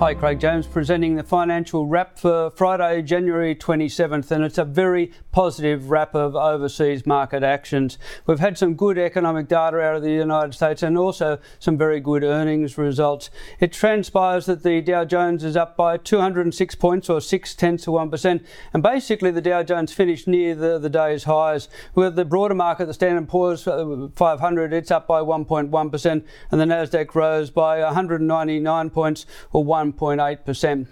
Hi, Craig James presenting the financial wrap for Friday, January 27th, and it's a very positive wrap of overseas market actions. We've had some good economic data out of the United States and also some very good earnings results. It transpires that the Dow Jones is up by 206 points or 6 tenths of 1%, and basically the Dow Jones finished near the, the day's highs. With the broader market, the Standard Poor's uh, 500, it's up by 1.1%, and the Nasdaq rose by 199 points or 1 1.8%.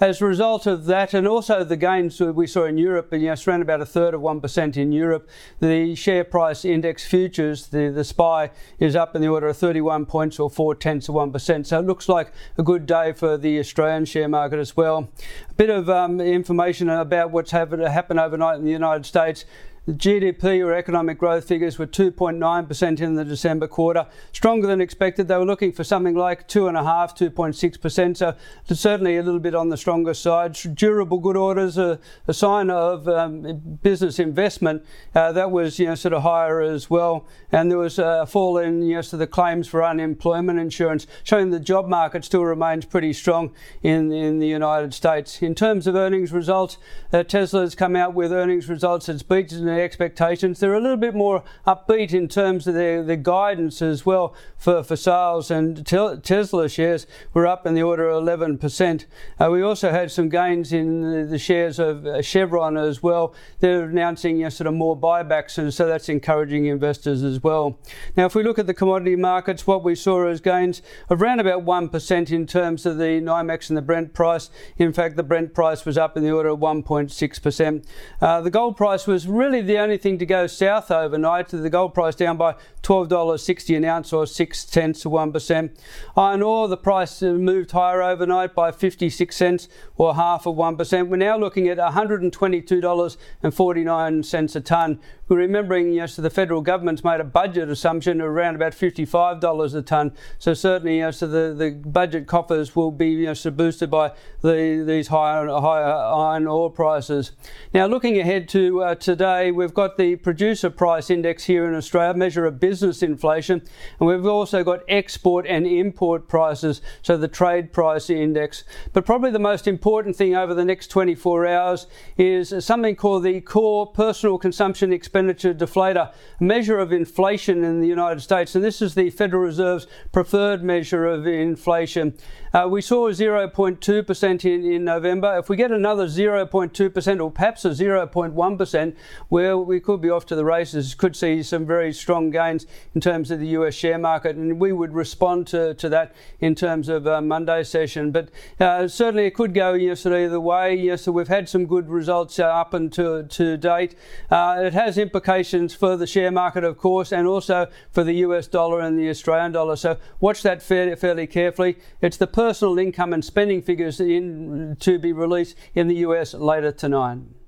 As a result of that, and also the gains we saw in Europe, and know, around about a third of 1% in Europe, the share price index futures, the, the SPI, is up in the order of 31 points or 4 tenths of 1%. So it looks like a good day for the Australian share market as well. A bit of um, information about what's happened, happened overnight in the United States. The GDP or economic growth figures were 2.9% in the December quarter, stronger than expected. They were looking for something like 2.5%, 2.6%, so certainly a little bit on the stronger side. Durable good orders, a, a sign of um, business investment, uh, that was you know, sort of higher as well. And there was a fall in you know, the claims for unemployment insurance, showing the job market still remains pretty strong in, in the United States. In terms of earnings results, uh, Tesla's come out with earnings results that's beaten expectations. They're a little bit more upbeat in terms of their, their guidance as well for, for sales, and Tesla shares were up in the order of 11%. Uh, we also had some gains in the, shares of uh, Chevron as well. They're announcing you know, sort of more buybacks, and so that's encouraging investors as well. Now, if we look at the commodity markets, what we saw as gains of around about 1% in terms of the NYMEX and the Brent price. In fact, the Brent price was up in the order of 1.6%. Uh, the gold price was really the only thing to go south overnight. The gold price down by $12.60 an ounce or 6 tenths of 1%. Iron ore, the price moved higher overnight by 56 cents or half of 1%. We're now looking at $122.49 a tonne. We're remembering, yes, the federal government's made a budget assumption of around about $55 a tonne. So certainly, yes, the, the budget coffers will be boosted by the, these higher, higher iron ore prices. Now, looking ahead to uh, today, we've got the producer price index here in Australia, measure of business inflation, and we've also got export and import prices, so the trade price index. But probably the most important thing over the next 24 hours is something called the core personal consumption expenditure deflator, a measure of inflation in the United States, and this is the Federal Reserve's preferred measure of inflation. Uh, we saw 0.2% in, in November. If we get another 0.2% or perhaps a 0.1%, where we could be off to the races, could see some very strong gains in terms of the US share market, and we would respond to, to that in terms of uh, Monday session. But uh, certainly it could go yesterday either way. Yes, so we've had some good results uh, up until to date. Uh, it has implications for the share market, of course, and also for the US dollar and the Australian dollar. So watch that fairly, fairly carefully. It's the personal income and spending figures in, to be released in the US later tonight.